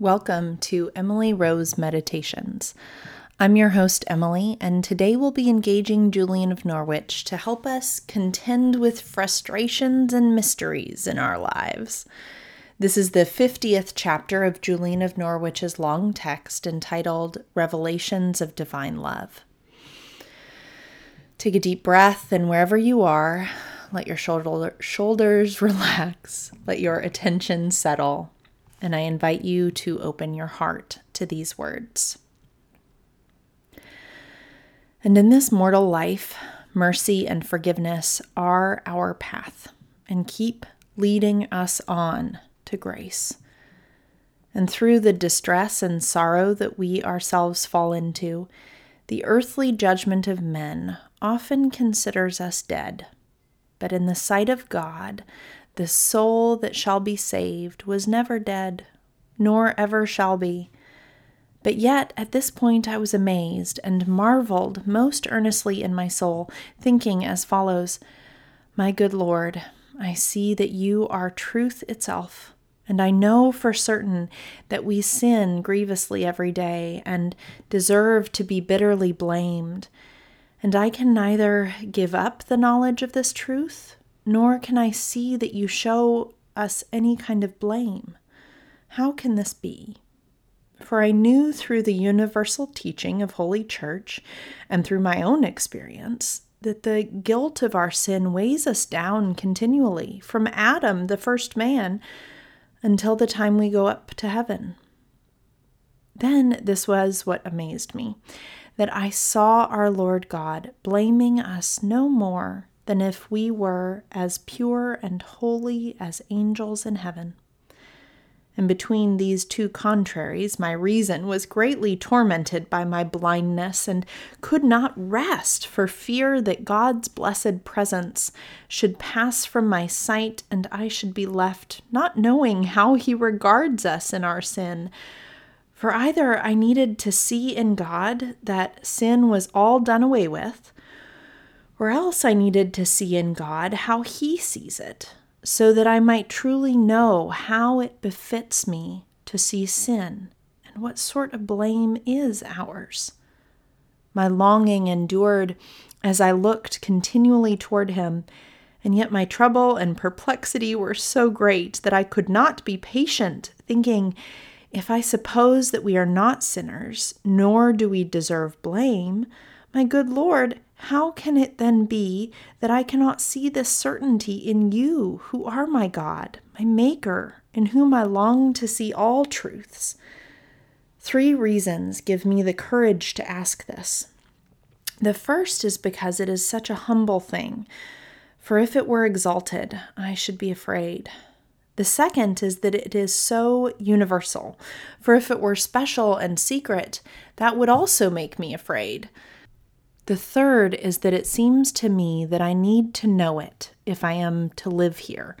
Welcome to Emily Rose Meditations. I'm your host, Emily, and today we'll be engaging Julian of Norwich to help us contend with frustrations and mysteries in our lives. This is the 50th chapter of Julian of Norwich's long text entitled Revelations of Divine Love. Take a deep breath, and wherever you are, let your shoulder, shoulders relax, let your attention settle and I invite you to open your heart to these words. And in this mortal life, mercy and forgiveness are our path and keep leading us on to grace. And through the distress and sorrow that we ourselves fall into, the earthly judgment of men often considers us dead. But in the sight of God, the soul that shall be saved was never dead, nor ever shall be. But yet at this point I was amazed and marveled most earnestly in my soul, thinking as follows My good Lord, I see that you are truth itself. And I know for certain that we sin grievously every day and deserve to be bitterly blamed. And I can neither give up the knowledge of this truth nor can I see that you show us any kind of blame. How can this be? For I knew through the universal teaching of Holy Church and through my own experience that the guilt of our sin weighs us down continually, from Adam, the first man, until the time we go up to heaven. Then this was what amazed me that I saw our Lord God blaming us no more than if we were as pure and holy as angels in heaven. And between these two contraries, my reason was greatly tormented by my blindness and could not rest for fear that God's blessed presence should pass from my sight and I should be left not knowing how He regards us in our sin. For either I needed to see in God that sin was all done away with, or else I needed to see in God how He sees it, so that I might truly know how it befits me to see sin and what sort of blame is ours. My longing endured as I looked continually toward Him, and yet my trouble and perplexity were so great that I could not be patient, thinking, if I suppose that we are not sinners, nor do we deserve blame, my good Lord, how can it then be that I cannot see this certainty in you, who are my God, my Maker, in whom I long to see all truths? Three reasons give me the courage to ask this. The first is because it is such a humble thing, for if it were exalted, I should be afraid. The second is that it is so universal, for if it were special and secret, that would also make me afraid. The third is that it seems to me that I need to know it if I am to live here,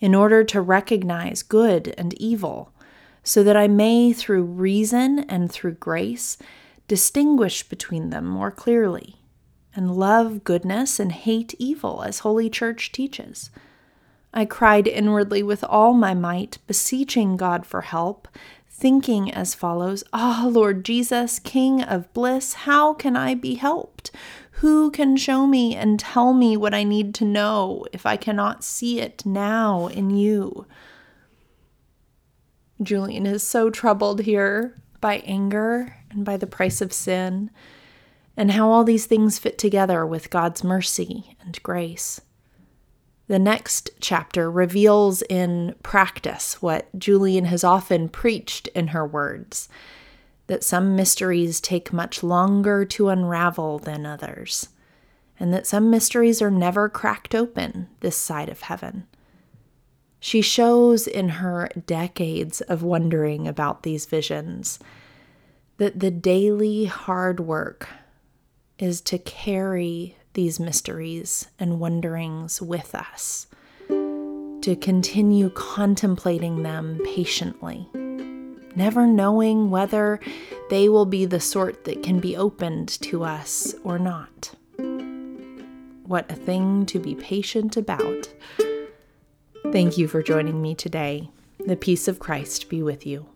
in order to recognize good and evil, so that I may, through reason and through grace, distinguish between them more clearly, and love goodness and hate evil as Holy Church teaches. I cried inwardly with all my might, beseeching God for help, thinking as follows Ah, oh, Lord Jesus, King of bliss, how can I be helped? Who can show me and tell me what I need to know if I cannot see it now in you? Julian is so troubled here by anger and by the price of sin, and how all these things fit together with God's mercy and grace. The next chapter reveals in practice what Julian has often preached in her words that some mysteries take much longer to unravel than others, and that some mysteries are never cracked open this side of heaven. She shows in her decades of wondering about these visions that the daily hard work is to carry these mysteries and wonderings with us, to continue contemplating them patiently, never knowing whether they will be the sort that can be opened to us or not. What a thing to be patient about. Thank you for joining me today. The peace of Christ be with you.